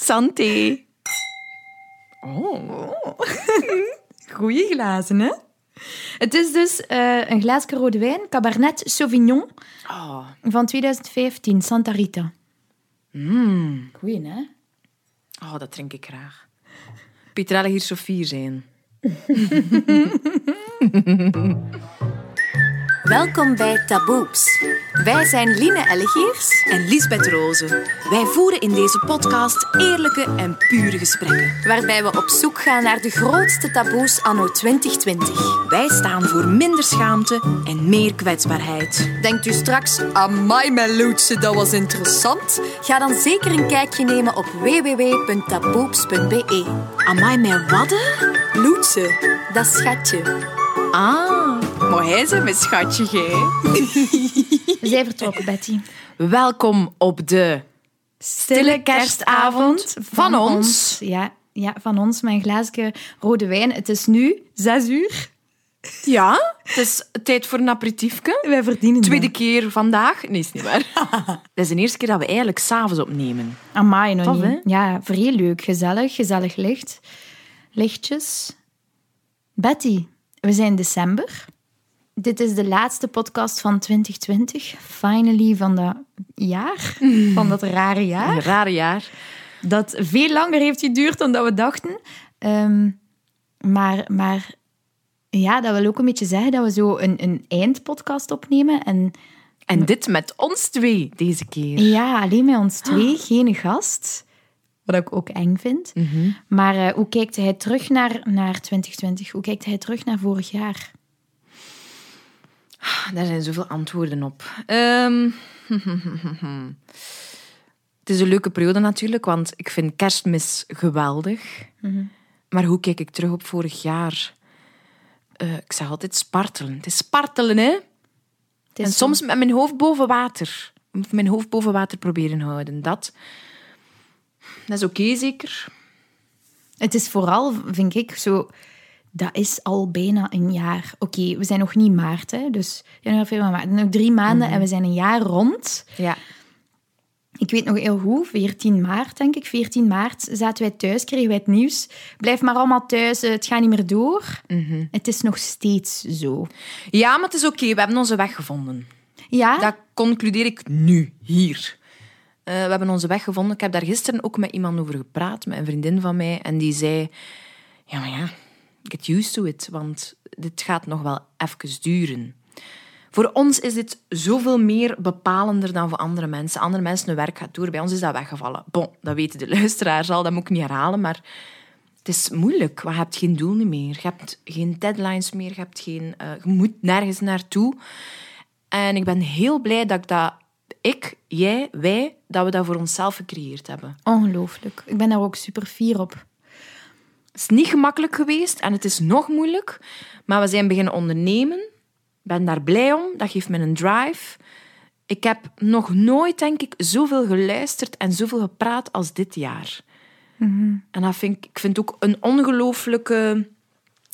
Santé. Oh. Goeie glazen, hè? Het is dus eh, een glaasje rode wijn, Cabernet Sauvignon oh. van 2015, Santa Rita. Mm. Goeie, hè? Oh, dat drink ik graag. Petrelle hier Sofie zijn. Welkom bij Taboeps. Wij zijn Line Ellegeers En Lisbeth Rozen. Wij voeren in deze podcast eerlijke en pure gesprekken. waarbij we op zoek gaan naar de grootste taboes anno 2020. Wij staan voor minder schaamte en meer kwetsbaarheid. Denkt u straks, amai mijn loetse, dat was interessant? Ga dan zeker een kijkje nemen op www.taboeps.be. Amai, mijn wadden? Loetse, dat schatje. Ah, maar hij is mijn schatje, gij. We zijn vertrokken, Betty. Welkom op de stille kerstavond van ons. Ja, ja, van ons, mijn glaasje rode wijn. Het is nu zes uur. Ja, het is tijd voor een aperitiefje. Wij verdienen Tweede dat. keer vandaag. Nee, is niet waar. Dat is de eerste keer dat we eigenlijk s'avonds opnemen. Amai, nog Tof, niet. hè? Ja, vrij leuk. Gezellig, gezellig licht. Lichtjes. Betty, we zijn in december. Dit is de laatste podcast van 2020. Finally van dat jaar. Van dat rare jaar. Een rare jaar. Dat veel langer heeft geduurd dan dat we dachten. Ehm, maar, maar ja, dat wil ook een beetje zeggen dat we zo een, een eindpodcast opnemen. En En dit met ons twee deze keer. ja, alleen met ons twee, geen gast. Wat ik ook eng vind. Maar eh, hoe kijkt hij terug naar, naar 2020? Hoe kijkt hij terug naar vorig jaar? Daar zijn zoveel antwoorden op. Ehm, het is een leuke periode natuurlijk, want ik vind kerstmis geweldig. Maar hoe kijk ik terug op vorig jaar? Eh, ik zeg altijd spartelen. Het is spartelen, hè? Het is En zo- soms met mijn hoofd boven water. Moet mijn hoofd boven water proberen houden. Dat, dat is oké, zeker. Het is vooral, vind ik, zo... Dat is al bijna een jaar. Oké, we zijn nog niet maart, hè. Dus januari, februari, maart. Nog drie maanden en we zijn een jaar rond. Ja. Ik weet nog heel goed, 14 maart, denk ik. 14 maart zaten wij thuis, kregen wij het nieuws. Blijf maar allemaal thuis, eh, het gaat niet meer door. Het is nog steeds zo. ja, maar het is oké. We hebben onze weg gevonden. Ja, Dat concludeer ik nu, hier. Eh, we hebben onze weg gevonden. Ik heb daar gisteren ook met iemand over gepraat, met een vriendin van mij. En die zei, ja, maar ja, get used to it. Want dit gaat nog wel even duren. Voor ons is dit zoveel meer bepalender dan voor andere mensen. Andere mensen, hun werk gaat door. Bij ons is dat weggevallen. Bon, dat weten de luisteraars al, dat moet ik niet herhalen. Maar het is moeilijk. Je hebt geen doel meer. Je hebt geen deadlines meer. Je, hebt geen, eh, je moet nergens naartoe. En ik ben heel blij dat ik dat... Ik, jij, wij, dat we dat voor onszelf gecreëerd hebben. ongelooflijk. Ik ben daar ook super fier op. Het is niet gemakkelijk geweest en het is nog moeilijk. Maar we zijn beginnen ondernemen. Ik ben daar blij om. Dat geeft me een drive. Ik heb nog nooit, denk ik, zoveel geluisterd en zoveel gepraat als dit jaar. En dat vind ik, ik vind ook een ongelooflijke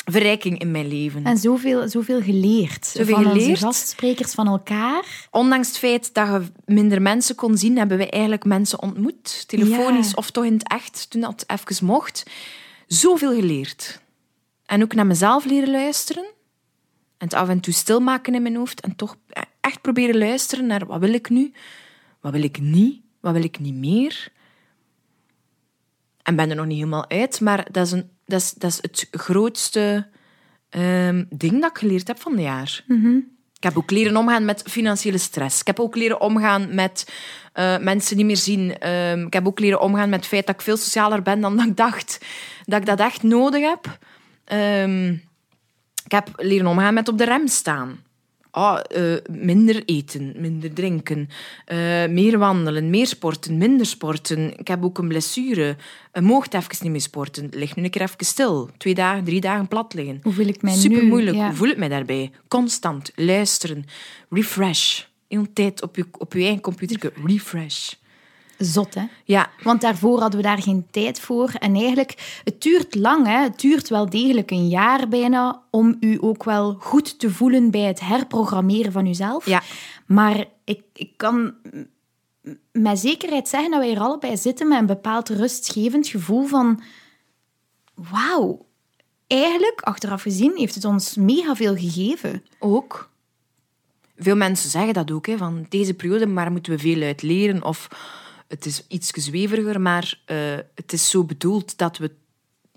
verrijking in mijn leven. En zoveel, zoveel geleerd. Zoveel van geleerd. onze gastsprekers, van elkaar. Ondanks het feit dat je minder mensen kon zien, hebben we eigenlijk mensen ontmoet. Telefonisch Ja. of toch in het echt, toen dat even mocht. Zoveel geleerd. En ook naar mezelf leren luisteren. En het af en toe stilmaken in mijn hoofd. En toch echt proberen luisteren naar wat wil ik nu? Wat wil ik niet? Wat wil ik niet meer? En ben er nog niet helemaal uit, maar dat is, een, dat is, dat is het grootste ehm, ding dat ik geleerd heb van het jaar. Ik heb ook leren omgaan met financiële stress. Ik heb ook leren omgaan met eh, mensen niet meer zien. Ehm, ik heb ook leren omgaan met het feit dat ik veel socialer ben dan ik dacht. Dat ik dat echt nodig heb. Ehm, ik heb leren omgaan met op de rem staan. Ah, eh, minder eten, minder drinken, eh, meer wandelen, meer sporten, minder sporten. Ik heb ook een blessure. Je moogt even niet meer sporten. Lig nu een keer even stil. Twee dagen, drie dagen plat liggen. Hoe voel ik mij Super moeilijk. Ja. Hoe voel ik mij daarbij? Constant luisteren. Refresh. Heel tijd op je, op je eigen computer. Refresh. Zot, hè? Ja, Want daarvoor hadden we daar geen tijd voor. En eigenlijk, het duurt lang, hè? het duurt wel degelijk een jaar bijna om u ook wel goed te voelen bij het herprogrammeren van uzelf. Ja. Maar ik, ik kan met zekerheid zeggen dat wij er allebei zitten met een bepaald rustgevend gevoel van... Wauw, eigenlijk, achteraf gezien, heeft het ons mega veel gegeven. Ook. Veel mensen zeggen dat ook, hè, van deze periode, maar moeten we veel uit leren. Of het is iets zweveriger, maar eh, het is zo bedoeld dat we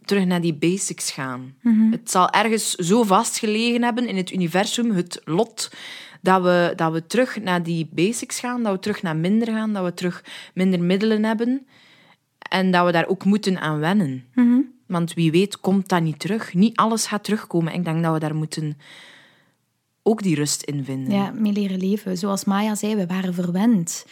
terug naar die basics gaan. Het zal ergens zo vastgelegen hebben in het universum, het lot, dat we, dat we terug naar die basics gaan, dat we terug naar minder gaan, dat we terug minder middelen hebben en dat we daar ook moeten aan wennen. Want wie weet komt dat niet terug. Niet alles gaat terugkomen. Ik denk dat we daar moeten ook die rust in vinden. Ja, mee leren leven. Zoals Maya zei, we waren verwend.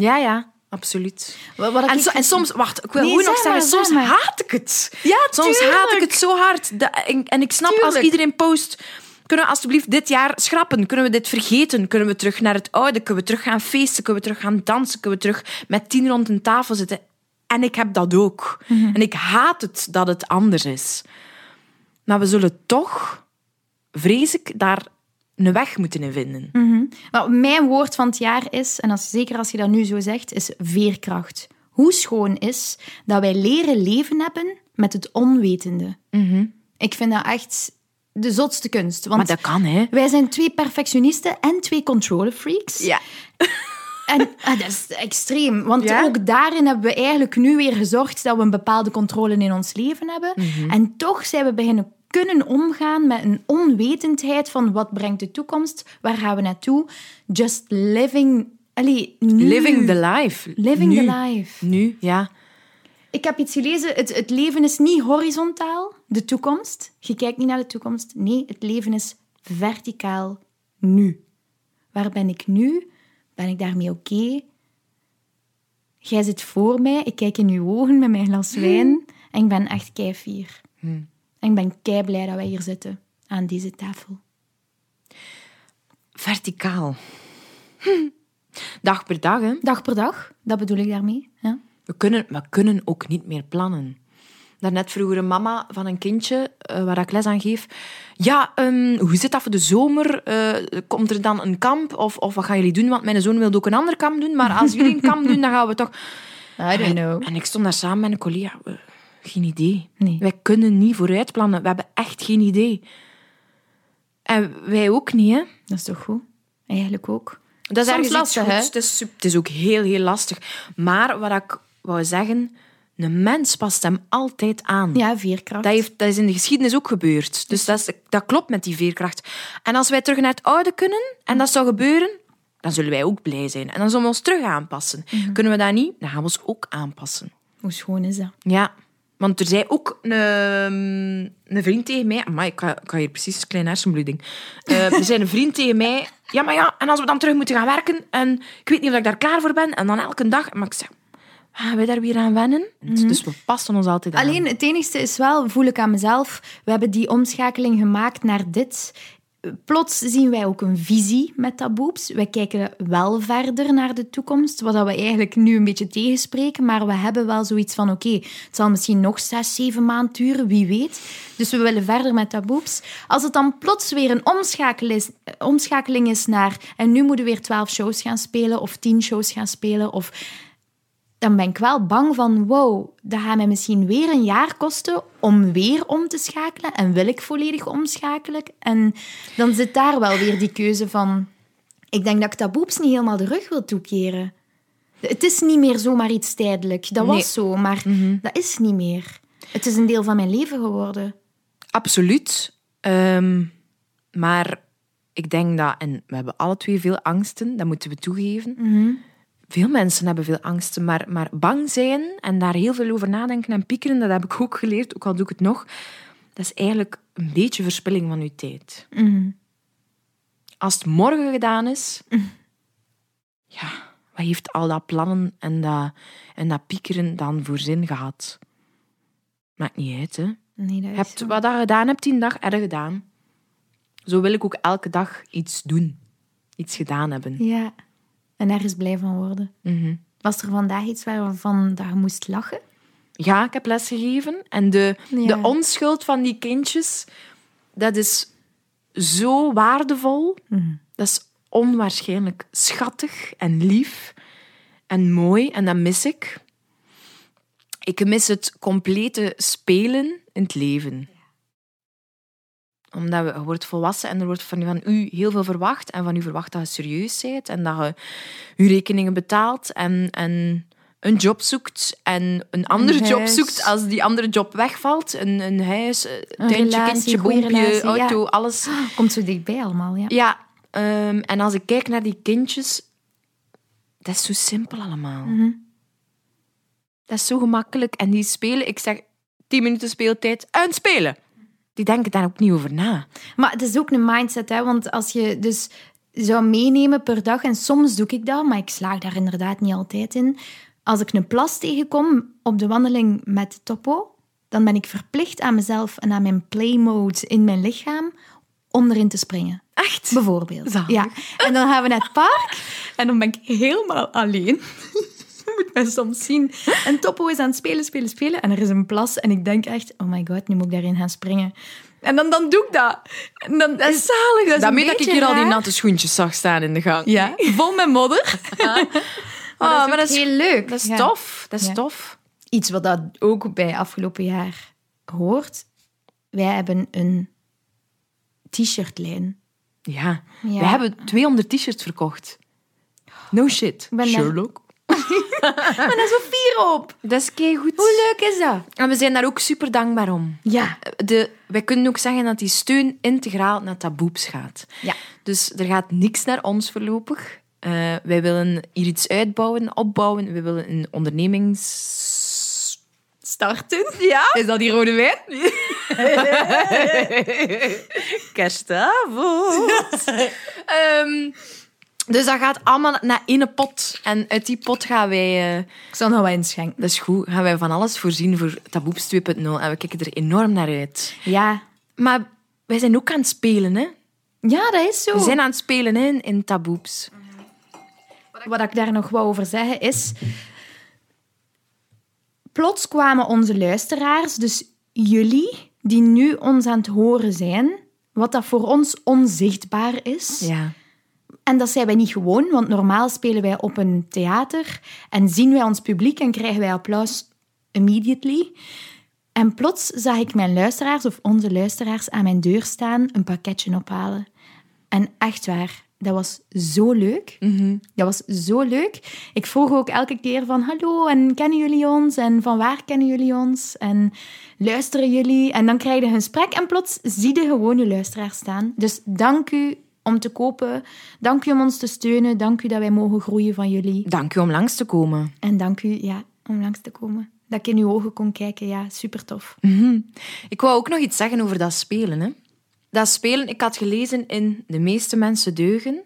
Ja, ja, absoluut. Wat, wat En, ik- so- en soms, wacht, ik wil Nee, nog zeg zeggen, maar, soms zeg maar. haat ik het. Ja, soms haat ik het zo hard. Dat- en, en ik snap als iedereen post, kunnen we alsjeblieft dit jaar schrappen? Kunnen we dit vergeten? Kunnen we terug naar het oude? Kunnen we terug gaan feesten? Kunnen we terug gaan dansen? Kunnen we terug met tien rond een tafel zitten? En ik heb dat ook. Mhm. En ik haat het dat het anders is. Maar we zullen toch, vrees ik, daar een weg moeten in vinden. Maar mijn woord van het jaar is, en als, zeker als je dat nu zo zegt, is veerkracht. Hoe schoon is dat wij leren leven hebben met het onwetende. Ik vind dat echt de zotste kunst. Want Maar dat kan, hè? wij zijn twee perfectionisten en twee controle freaks. Ja. En ah, dat is extreem. Want Ja? ook daarin hebben we eigenlijk nu weer gezorgd dat we een bepaalde controle in ons leven hebben. Mhm. En toch zijn we beginnen kunnen omgaan met een onwetendheid van wat brengt de toekomst, waar gaan we naartoe. Just living... Allee, nu. Living the life. Living Nu. the life. Nu, ja. Ik heb iets gelezen. Het, het leven is niet horizontaal, de toekomst. Je kijkt niet naar de toekomst. Nee, het leven is verticaal nu. Waar ben ik nu? Ben ik daarmee oké? Jij zit voor mij, ik kijk in uw ogen met mijn glas wijn en ik ben echt keifier. En ik ben kei blij dat wij hier zitten, aan deze tafel. Verticaal. Hm. Dag per dag, hè. Dag per dag, dat bedoel ik daarmee. Ja. We kunnen, we kunnen ook niet meer plannen. Daarnet vroeg er een mama van een kindje, eh, waar ik les aan geef. Ja, ehm, hoe zit dat voor de zomer? Eh, komt er dan een kamp? Of, of wat gaan jullie doen? Want mijn zoon wil ook een ander kamp doen. Maar als jullie een kamp doen, dan gaan we toch... I don't know. En ik stond daar samen met een collega. Geen idee. Nee. Wij kunnen niet vooruit plannen. We hebben echt geen idee. En wij ook niet, hè. Dat is toch goed? Eigenlijk ook. Dat is Soms lastig, hè? Het is, het is ook heel, heel lastig. Maar wat ik wou zeggen, een mens past hem altijd aan. Ja, veerkracht. Dat, heeft, dat is in de geschiedenis ook gebeurd. Dus dat, is, dat klopt met die veerkracht. En als wij terug naar het oude kunnen, en dat zou gebeuren, dan zullen wij ook blij zijn. En dan zullen we ons terug aanpassen. Mhm. Kunnen we dat niet, dan gaan we ons ook aanpassen. Hoe schoon is dat? Ja. Want er zei ook een, ehm, een vriend tegen mij... Amai, ik ik ga hier precies een kleine hersenbloeding. Eh, er zei een vriend tegen mij... Ja, maar ja, en als we dan terug moeten gaan werken... En ik weet niet of ik daar klaar voor ben. En dan elke dag... Maar ik zeg... Gaan wij daar weer aan wennen? Dus we passen ons altijd aan. Alleen het enigste is wel, voel ik aan mezelf, we hebben die omschakeling gemaakt naar dit. Plots zien wij ook een visie met taboes. Wij kijken wel verder naar de toekomst, wat we eigenlijk nu een beetje tegenspreken, maar we hebben wel zoiets van, oké, het zal misschien nog zes, zeven maanden duren, wie weet. Dus we willen verder met taboes. Als het dan plots weer een omschakeling is, omschakeling is naar, en nu moeten we weer twaalf shows gaan spelen, of tien shows gaan spelen, of dan ben ik wel bang van, wow, dat gaat mij misschien weer een jaar kosten om weer om te schakelen. En wil ik volledig omschakelen? En dan zit daar wel weer die keuze van, ik denk dat ik taboeps niet helemaal de rug wil toekeren. Het is niet meer zomaar iets tijdelijk. Dat Nee. was zo, maar dat is niet meer. Het is een deel van mijn leven geworden. Absoluut. Ehm, maar ik denk dat... En we hebben alle twee veel angsten, dat moeten we toegeven. Veel mensen hebben veel angsten, maar, maar bang zijn en daar heel veel over nadenken en piekeren, dat heb ik ook geleerd, ook al doe ik het nog, dat is eigenlijk een beetje verspilling van je tijd. Als het morgen gedaan is, ja, wat heeft al dat plannen en dat, en dat piekeren dan voor zin gehad? Maakt niet uit, hè. Nee, dat hebt wat je gedaan hebt, tien dag, je gedaan. Zo wil ik ook elke dag iets doen. Iets gedaan hebben. Ja, en ergens blij van worden. Mhm. Was er vandaag iets waarvan dat je moest lachen? Ja, ik heb lesgegeven. En de, Ja. de onschuld van die kindjes, dat is zo waardevol. Dat is onwaarschijnlijk schattig en lief. en mooi en dat mis ik. Ik mis het complete spelen in het leven. Omdat we, je wordt volwassen en er wordt van, van u heel veel verwacht. En van u verwacht dat je serieus bent en dat je je rekeningen betaalt en, en een job zoekt en een andere Een job zoekt als die andere job wegvalt. Een, een huis, een tuintje, relatie, kindje, boompje, ja. auto, alles. Komt zo dichtbij allemaal, ja. Ja, ehm, en als ik kijk naar die kindjes, dat is zo simpel allemaal. Mhm. Dat is zo gemakkelijk. En die spelen, ik zeg, 10 minuten speeltijd en spelen. Die denken daar ook niet over na. Maar het is ook een mindset, hè? want als je dus zou meenemen per dag, en soms doe ik dat, maar ik slaag daar inderdaad niet altijd in. Als ik een plas tegenkom op de wandeling met Topo, dan ben ik verplicht aan mezelf en aan mijn play mode in mijn lichaam om erin te springen. Echt? Bijvoorbeeld. Zalig. Ja. En dan gaan we naar het park en dan ben ik helemaal alleen. Je moet mij soms zien. En Topo is aan het spelen, spelen, spelen. En er is een plas. En ik denk echt, oh my god, nu moet ik daarin gaan springen. En dan, dan doe ik dat. En dan, dat is zalig. Dat is Daarmee dat ik hier al die natte schoentjes zag staan in de gang. Ja, vol met modder. Ah, maar dat is, heel leuk. Dat is Ja. tof. Dat is Ja. tof. Iets wat dat ook bij afgelopen jaar hoort. Wij hebben een t-shirtlijn. Ja. Ja. We hebben 200 t-shirts verkocht. No shit. Sherlock. Maar is zo fier op. Dat is keigoed. Hoe leuk is dat? En we zijn daar ook super dankbaar om. Ja. De, wij kunnen ook zeggen dat die steun integraal naar taboeps gaat. Ja. Dus er gaat niks naar ons voorlopig. Eh, wij willen hier iets uitbouwen, opbouwen. We willen een ondernemings... Starten? Ja? Is dat die rode wijn? Kerstavond. Ehm, dus dat gaat allemaal naar één pot. En uit die pot gaan wij... eh, Ik zal nog wat inschenken. dat is goed. Gaan wij van alles voorzien voor Taboeps 2.0. En we kijken er enorm naar uit. Ja. Maar wij zijn ook aan het spelen, hè. Ja, dat is zo. We zijn aan het spelen hè, in Taboeps. Wat ik daar nog wou over zeggen is... Plots kwamen onze luisteraars, dus jullie, die nu ons aan het horen zijn, wat dat voor ons onzichtbaar is. Ja. En dat zijn wij niet gewoon, want normaal spelen wij op een theater en zien wij ons publiek en krijgen wij applaus immediately. En plots zag ik mijn luisteraars of onze luisteraars aan mijn deur staan, een pakketje ophalen. En echt waar, dat was zo leuk. Dat was zo leuk. Ik vroeg ook elke keer van, hallo, en kennen jullie ons? En van waar kennen jullie ons? En luisteren jullie? En dan krijg je een gesprek en plots zie je gewoon je luisteraar staan. Dus dank u om te kopen. Dank u om ons te steunen. Dank u dat wij mogen groeien van jullie. Dank u om langs te komen. En dank u ja, om langs te komen. Dat ik in uw ogen kon kijken. Ja, super tof. Ik wou ook nog iets zeggen over dat spelen. Hè. Dat spelen, ik had gelezen in De meeste mensen deugen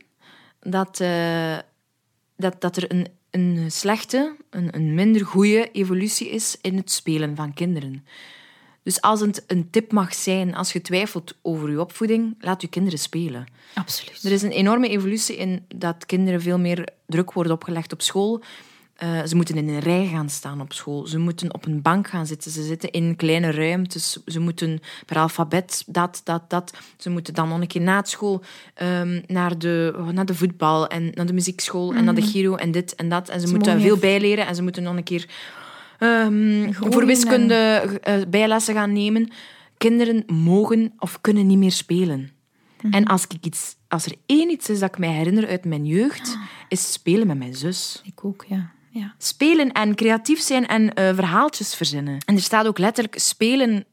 dat, eh, dat, dat er een, een slechte, een, een minder goede evolutie is in het spelen van kinderen. Dus als het een tip mag zijn, als je twijfelt over je opvoeding, laat je kinderen spelen. Absoluut. Er is een enorme evolutie in dat kinderen veel meer druk worden opgelegd op school. Eh, ze moeten in een rij gaan staan op school. Ze moeten op een bank gaan zitten. Ze zitten in kleine ruimtes. Ze moeten per alfabet dat, dat, dat. Ze moeten dan nog een keer na het school ehm, naar, de, naar de voetbal en naar de muziekschool en naar de giro en dit en dat. En ze, Ze moeten veel bijleren en ze moeten nog een keer Groeien voor wiskunde eh, bijlessen gaan nemen. Kinderen mogen of kunnen niet meer spelen. En als, ik iets, als er één iets is dat ik mij herinner uit mijn jeugd, is spelen met mijn zus. Ik ook, ja. ja. Spelen en creatief zijn en eh, verhaaltjes verzinnen. En er staat ook letterlijk, spelen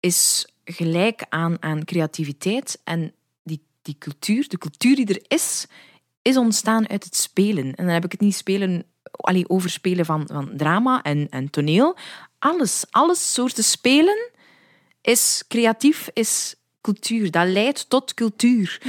is gelijk aan, aan creativiteit. En die, die cultuur, de cultuur die er is, is ontstaan uit het spelen. En dan heb ik het niet spelen, allee, over spelen van, van drama en, en toneel. Alles, alles soorten spelen is creatief, is cultuur. Dat leidt tot cultuur.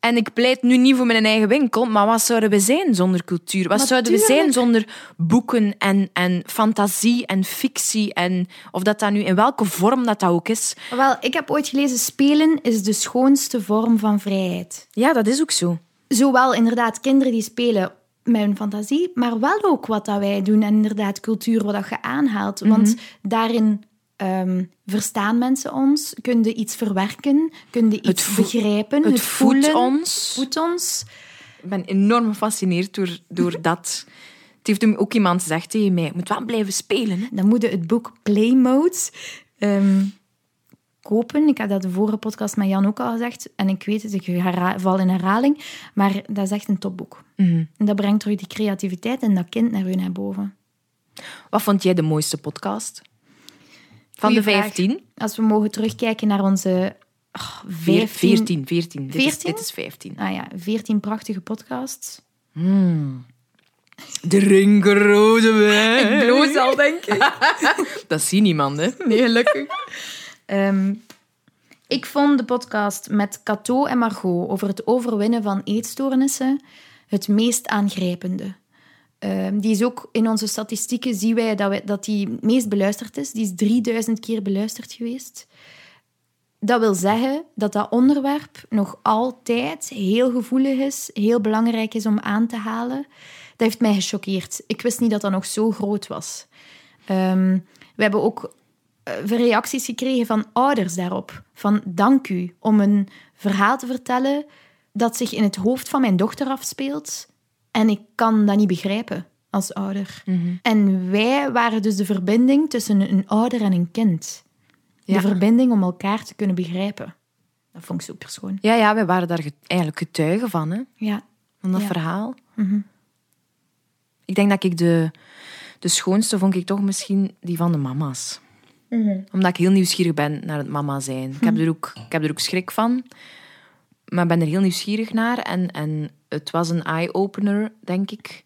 En ik pleit nu niet voor mijn eigen winkel, maar wat zouden we zijn zonder cultuur? Wat zouden we zijn zonder boeken en, en fantasie en fictie? En of dat dat nu in welke vorm dat, dat ook is. Wel, ik heb ooit gelezen, spelen is de schoonste vorm van vrijheid. Ja, dat is ook zo. Zowel inderdaad kinderen die spelen hun fantasie, maar wel ook wat dat wij doen en inderdaad cultuur, wat dat je aanhaalt. Want daarin ehm, verstaan mensen ons, kunnen iets verwerken, kunnen iets begrijpen, Het, het, voedt voelen, ons. voedt ons. Ik ben enorm gefascineerd door, door dat. Het heeft hem ook iemand gezegd tegen mij, je moet wel blijven spelen. Hè? Dan moet je het boek Play Mode ehm, kopen. Ik heb dat de vorige podcast met Jan ook al gezegd. En ik weet het, ik val in herhaling. Maar dat is echt een topboek. En dat brengt terug die creativiteit en dat kind naar u naar boven. Wat vond jij de mooiste podcast? Van Goeie de vraag. 15? Als we mogen terugkijken naar onze oh, Veer- 15... 14, 14. Dit, is, 14? dit is 15. Ah ja, 14 prachtige podcasts. De ringerrode wijn. Bloos al, denk ik. Dat ziet niemand, hè? Nee, gelukkig. Ehm, ik vond de podcast met Cato en Margot over het overwinnen van eetstoornissen het meest aangrijpende. Ehm, die is ook in onze statistieken, zien wij dat, dat die meest beluisterd is. Die is 3000 keer beluisterd geweest. Dat wil zeggen dat dat onderwerp nog altijd heel gevoelig is, heel belangrijk is om aan te halen. Dat heeft mij gechoqueerd. Ik wist niet dat dat nog zo groot was. Ehm, we hebben ook reacties gekregen van ouders daarop. Van dank u om een verhaal te vertellen dat zich in het hoofd van mijn dochter afspeelt. En ik kan dat niet begrijpen als ouder. En wij waren dus de verbinding tussen een ouder en een kind. De verbinding om elkaar te kunnen begrijpen. Dat vond ik super schoon. Ja, ja, wij waren daar ge- eigenlijk getuigen van, hè? Ja. Van dat Ja. verhaal. Ik denk dat ik de, de schoonste vond ik toch misschien die van de mama's. Omdat ik heel nieuwsgierig ben naar het mama zijn. Ik, heb er ook, ik heb er ook schrik van. Maar ik ben er heel nieuwsgierig naar. En, en het was een eye-opener, denk ik.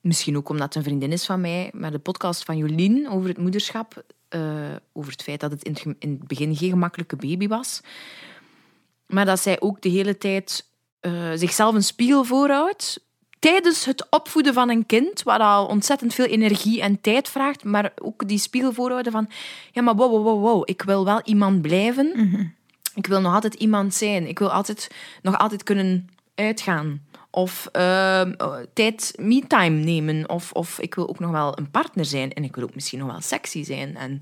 Misschien ook omdat het een vriendin is van mij. Maar de podcast van Jolien over het moederschap. eh, over het feit dat het in het, in het begin geen gemakkelijke baby was. Maar dat zij ook de hele tijd eh, zichzelf een spiegel voorhoudt. Tijdens het opvoeden van een kind, wat al ontzettend veel energie en tijd vraagt, maar ook die spiegel voorhouden van, ja, maar wow, wow, wow, wow, ik wil wel iemand blijven. Ik wil nog altijd iemand zijn. Ik wil altijd, nog altijd kunnen uitgaan. Of ehm, eh, tijd me-time nemen. Of, of ik wil ook nog wel een partner zijn. En ik wil ook misschien nog wel sexy zijn. En,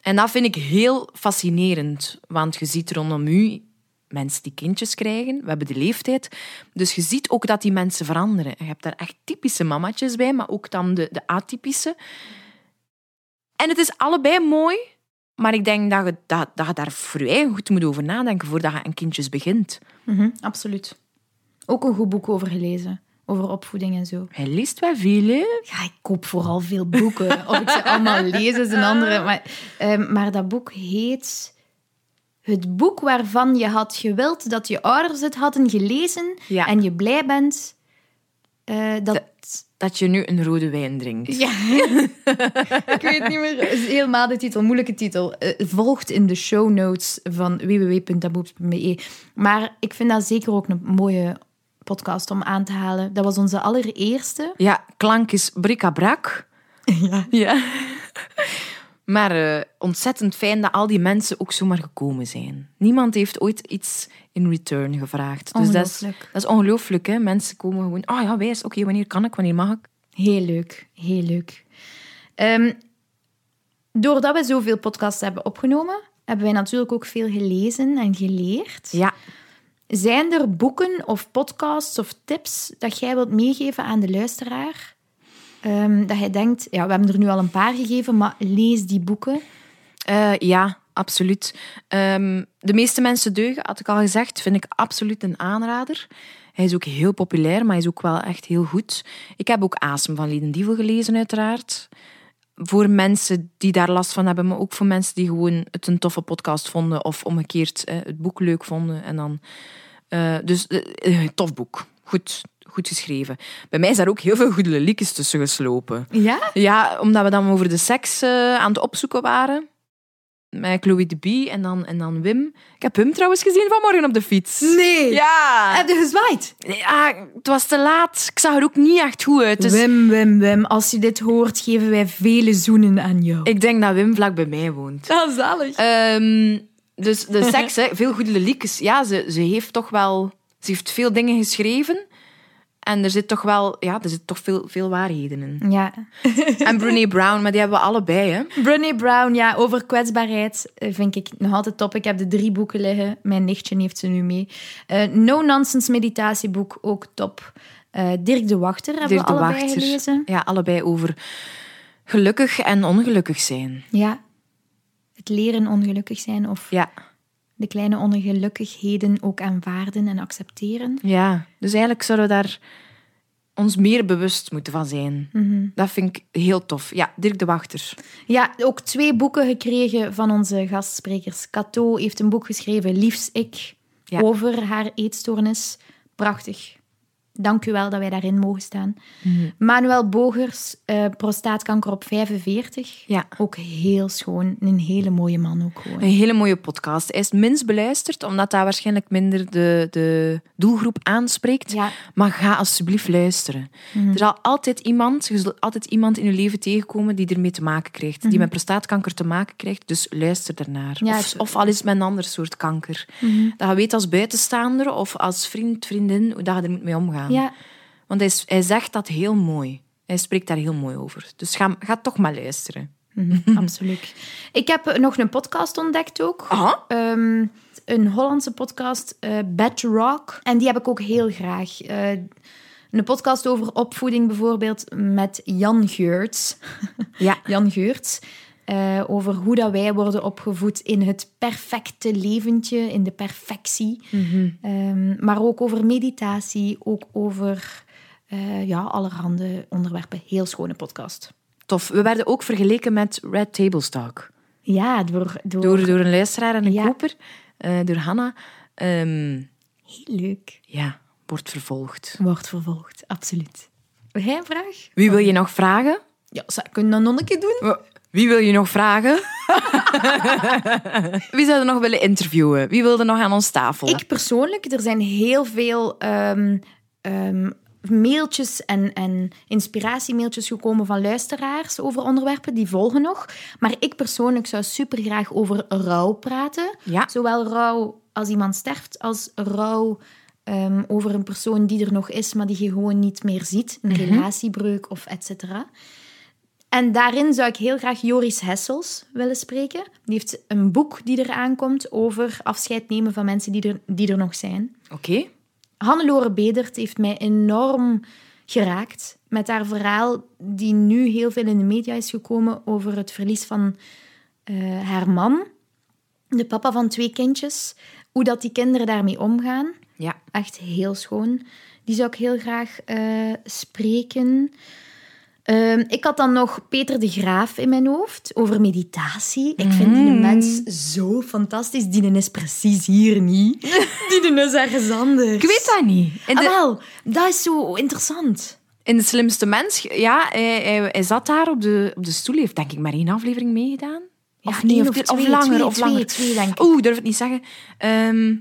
en dat vind ik heel fascinerend. Want je ziet rondom u mensen die kindjes krijgen. We hebben de leeftijd. Dus je ziet ook dat die mensen veranderen. Je hebt daar echt typische mamatjes bij, maar ook dan de, de atypische. En het is allebei mooi. Maar ik denk dat je, dat, dat je daar voor je eigen goed moet over nadenken voordat je aan kindjes begint. Mhm, absoluut. Ook een goed boek over gelezen. Over opvoeding en zo. Hij leest wel veel, hè? Ja, ik koop vooral veel boeken. Of ik ze allemaal lees, is een andere. Maar, ehm, maar dat boek heet... Het boek waarvan je had gewild dat je ouders het hadden gelezen Ja. en je blij bent eh, dat... Dat je nu een rode wijn drinkt. Ja, ik weet niet meer. Is helemaal de titel, moeilijke titel. Eh, volgt in de show notes van www.taboeps.be. Maar ik vind dat zeker ook een mooie podcast om aan te halen. Dat was onze allereerste. Ja, klank is bric-à-brac. Ja. Ja. Maar eh, ontzettend fijn dat al die mensen ook zomaar gekomen zijn. Niemand heeft ooit iets in return gevraagd. Dus dat is, Ongelooflijk. dat is ongelooflijk. Hè? Mensen komen gewoon... Oh ja, wijs. Oké, wanneer kan ik? Wanneer mag ik? Heel leuk, heel leuk. Ehm, doordat we zoveel podcasts hebben opgenomen, hebben wij natuurlijk ook veel gelezen en geleerd. Ja. Zijn er boeken of podcasts of tips dat jij wilt meegeven aan de luisteraar? Ehm, dat jij denkt, ja, we hebben er nu al een paar gegeven, maar lees die boeken. Eh, ja, absoluut. Ehm, de meeste mensen deugen, had ik al gezegd, vind ik absoluut een aanrader. Hij is ook heel populair, maar hij is ook wel echt heel goed. Ik heb ook Asem van Lieden Dievel gelezen, uiteraard. Voor mensen die daar last van hebben, maar ook voor mensen die gewoon het een toffe podcast vonden of omgekeerd eh, het boek leuk vonden. En dan, eh, dus eh, tof boek. Goed, goed geschreven. Bij mij is daar ook heel veel goede liedjes tussen geslopen. Ja? Ja, omdat we dan over de seks eh, aan het opzoeken waren. Met Chloe de Bie en dan, en dan Wim. Ik heb Wim trouwens gezien vanmorgen op de fiets. Nee. Ja. Heb je gezwaaid? ja, het was te laat. Ik zag er ook niet echt goed uit. Dus Wim, Wim, Wim, als je dit hoort, geven wij vele zoenen aan jou. ik denk dat Wim vlak bij mij woont. Ja, zalig. Ehm, dus de seks, hè, veel goede liedjes. Ja, ze, ze heeft toch wel... Ze heeft veel dingen geschreven. En er zit toch wel... Ja, er zit toch veel, veel waarheden in. Ja. En Brene Brown, maar die hebben we allebei, hè. Brené Brown, ja, over kwetsbaarheid eh, vind ik nog altijd top. Ik heb de drie boeken liggen. Mijn nichtje heeft ze nu mee. Eh, no Nonsense meditatieboek, ook top. Eh, Dirk de Wachter hebben Dirk we de allebei Wachter. gelezen. Ja, allebei over gelukkig en ongelukkig zijn. Ja. Het leren ongelukkig zijn of Ja, de kleine ongelukkigheden ook aanvaarden en accepteren. ja. Dus eigenlijk zouden we daar ons meer bewust moeten van zijn. Mhm. Dat vind ik heel tof. Ja, Dirk de Wachter. Ja, ook twee boeken gekregen van onze gastsprekers. Cato heeft een boek geschreven, Liefs Ik, Ja. over haar eetstoornis. Prachtig. Dank u wel dat wij daarin mogen staan. Mhm. Manuel Bogers, eh, prostaatkanker op 45. Ja. Ook heel schoon. Een hele mooie man ook gewoon. Een hele mooie podcast. Hij is minst beluisterd, omdat dat waarschijnlijk minder de, de doelgroep aanspreekt. Ja. Maar ga alsjeblieft luisteren. Er zal altijd iemand, je zult altijd iemand in je leven tegenkomen die ermee te maken krijgt. Die met prostaatkanker te maken krijgt. Dus luister daarnaar. Ja, of, of al is het met een ander soort kanker. Dat je weet als buitenstaander of als vriend, vriendin, hoe dat je er moet mee omgaan. Ja, Want hij, hij zegt dat heel mooi. Hij spreekt daar heel mooi over. Dus ga, ga toch maar luisteren. mhm, absoluut. Ik heb nog een podcast ontdekt ook. Aha. Ehm, een Hollandse podcast, eh Bedrock. En die heb ik ook heel graag. Eh, een podcast over opvoeding bijvoorbeeld met Jan Geurts. Ja. Jan Geurts. Eh, over hoe dat wij worden opgevoed in het perfecte leventje, in de perfectie. Ehm, maar ook over meditatie, ook over eh, ja, allerhande onderwerpen. Heel schone podcast. Tof. We werden ook vergeleken met Red Table Talk. Ja, door... door, Door, door een luisteraar en een Ja. koper. eh, door Hanna. Ehm, Heel leuk. ja, wordt vervolgd. Wordt vervolgd, absoluut. Heb jij een vraag? Wie wil je nog vragen? Ja, kunnen dat nog een keer doen? Wie wil je nog vragen? Wie zou er nog willen interviewen? Wie wilde nog aan ons tafel? Ik persoonlijk, er zijn heel veel ehm, ehm, mailtjes en, en inspiratiemailtjes gekomen van luisteraars over onderwerpen. Die volgen nog. Maar ik persoonlijk zou super graag over rouw praten. Ja. Zowel rouw als iemand sterft, als rouw ehm, over een persoon die er nog is, maar die je gewoon niet meer ziet. Een relatiebreuk of et cetera. En daarin zou ik heel graag Joris Hessels willen spreken. Die heeft een boek die er aankomt over afscheid nemen van mensen die er, die er nog zijn. Oké. Hannelore Bedert heeft mij enorm geraakt met haar verhaal, die nu heel veel in de media is gekomen over het verlies van eh, haar man, de papa van twee kindjes, hoe dat die kinderen daarmee omgaan. Ja. Echt heel schoon. Die zou ik heel graag eh, spreken. Ehm, ik had dan nog Peter de Graaf in mijn hoofd over meditatie. Ik vind die mens zo fantastisch. Die is precies hier niet. Die is ergens anders. Ik weet dat niet. In Ah, wel, dat is zo interessant. in de slimste mens, ja, hij, hij, hij zat daar op de, op de stoel. Hij heeft denk ik maar één aflevering meegedaan. Of Ja, niet, of, of twee- of langer. twee, of langer. twee, denk ik. Oeh, ik durf het niet zeggen. Ehm,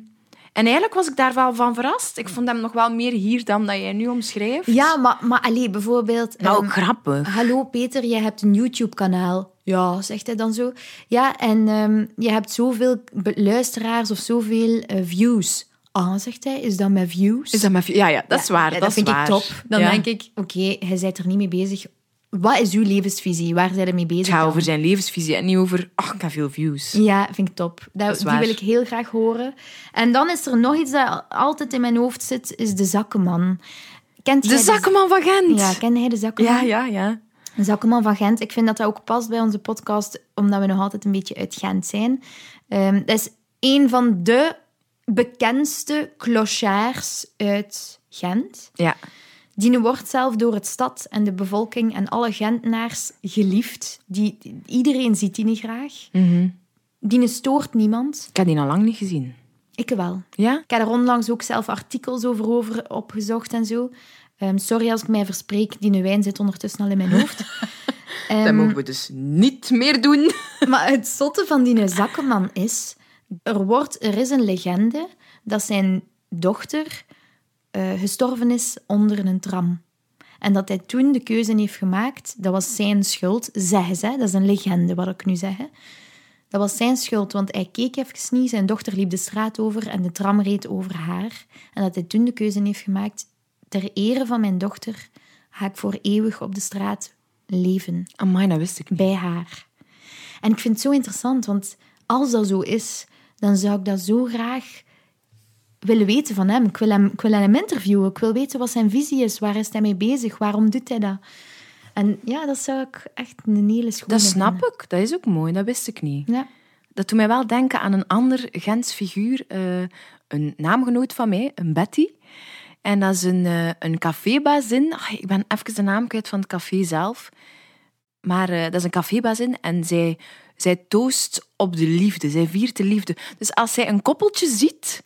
en eigenlijk was ik daar wel van verrast. Ik vond hem nog wel meer hier dan dat jij nu omschrijft. Ja, maar, maar allee, bijvoorbeeld... Nou, ehm, ook grappig. Hallo Peter, jij hebt een YouTube-kanaal. Ja, zegt hij dan zo. Ja, en ehm, je hebt zoveel luisteraars of zoveel eh, views. Ah, zegt hij, is dat met views? Is dat maar... Ja, ja, dat is waar. Ja, dat, vind is waar. ik top. Dan Ja. denk ik, oké, hij bent er niet mee bezig. Wat is uw levensvisie? Waar zijn er mee bezig Het gaat over zijn levensvisie en niet over... Ach, ik heb veel views. Ja, vind ik top. Dat, die wil ik heel graag horen. En dan is er nog iets dat altijd in mijn hoofd zit, is de zakkenman. Kent De zakkenman van Gent. Ja, ken jij de zakkenman? ja, ja. ja. Een zakkenman van Gent. Ik vind dat dat ook past bij onze podcast, omdat we nog altijd een beetje uit Gent zijn. Ehm, dat is een van de bekendste clochards uit Gent. ja. Die wordt zelf door het stad en de bevolking en alle Gentenaars geliefd. Die, iedereen ziet die niet graag. Die stoort niemand. Ik heb die al lang niet gezien. Ik wel. Ja? Ik heb er onlangs ook zelf artikels over, over opgezocht en zo. Ehm, sorry als ik mij verspreek, die wijn zit ondertussen al in mijn hoofd. Dat Ehm, mogen we dus niet meer doen. Maar het zotte van die zakkenman is... Er, wordt, er is een legende dat zijn dochter eh, gestorven is onder een tram. En dat hij toen de keuze heeft gemaakt, dat was zijn schuld, zeggen ze. Dat is een legende, wat ik nu zeg. hè. Dat was zijn schuld, want hij keek even niet, zijn dochter liep de straat over en de tram reed over haar. En dat hij toen de keuze heeft gemaakt, ter ere van mijn dochter ga ik voor eeuwig op de straat leven Amai, dat wist ik niet. bij haar. En ik vind het zo interessant, want als dat zo is, dan zou ik dat zo graag willen weten van hem. Ik wil hem, ik wil hem interviewen. Ik wil weten wat zijn visie is. Waar is hij mee bezig? Waarom doet hij dat? En ja, dat zou ik echt een hele schone Dat snap vinden. ik. Dat is ook mooi. Dat wist ik niet. Ja. Dat doet mij wel denken aan een ander Gens figuur. eh, een naamgenoot van mij, een Betty. En dat is een, eh, een cafébazin. Ah, ik ben even de naam kwijt van het café zelf. Maar eh, dat is een cafébazin en zij, zij toost op de liefde. Zij viert de liefde. Dus als zij een koppeltje ziet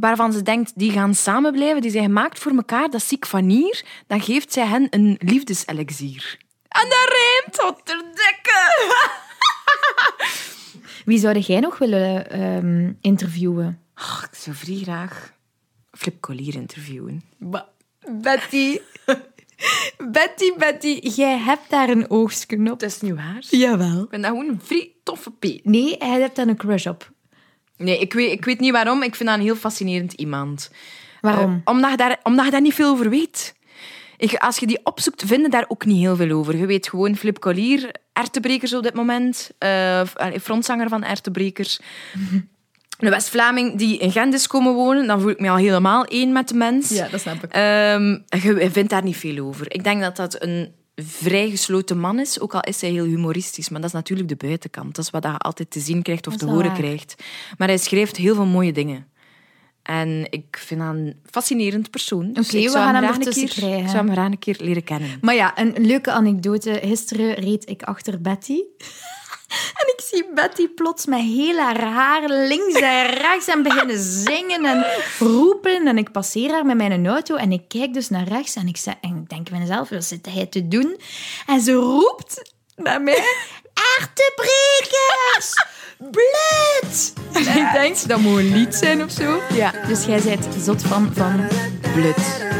waarvan ze denkt, die gaan samen blijven, die zijn gemaakt voor elkaar, dat zie ik van hier, dan geeft zij hen een liefdeselixier. En dat rijmt tot ter dikke. Wie zou jij nog willen ehm, interviewen? Ach, ik zou vrij graag Flip Collier interviewen. Betty. Betty, Betty, jij hebt daar een oogstje op. Dat is niet waar. Jawel. Ik ben dat gewoon een vrij toffe P. Nee, hij hebt daar een crush op. Nee, ik weet, ik weet niet waarom. Ik vind dat een heel fascinerend iemand. Waarom? Eh, omdat, je daar, omdat je daar niet veel over weet. Ik, als je die opzoekt, vind je daar ook niet heel veel over. Je weet gewoon Flip Collier, Ertebrekers op dit moment. eh, frontzanger van Ertebrekers. Een West-Vlaming die in Gent is komen wonen. Dan voel ik me al helemaal één met de mens. dat snap ik. Ehm, je vindt daar niet veel over. Ik denk dat dat een vrij gesloten man is, ook al is hij heel humoristisch. Maar dat is natuurlijk de buitenkant. Dat is wat je altijd te zien krijgt of te horen waar. krijgt. Maar hij schrijft heel veel mooie dingen. En ik vind hem een fascinerend persoon. Dus ik we gaan hem keer- krijgen. Ik zou hem graag een keer leren kennen. Maar ja, een leuke anekdote. Gisteren reed ik achter Betty. Zie Betty plots met heel haar haar links en rechts en beginnen zingen en roepen. En ik passeer haar met mijn auto en ik kijk dus naar rechts en ik, zeg, en ik denk bij mezelf, wat zit hij te doen? En ze roept naar mij, Ertebrekers! Blut! En ik denk, dat moet een lied zijn of zo. Ja. Dus jij bent zot van, van Blut.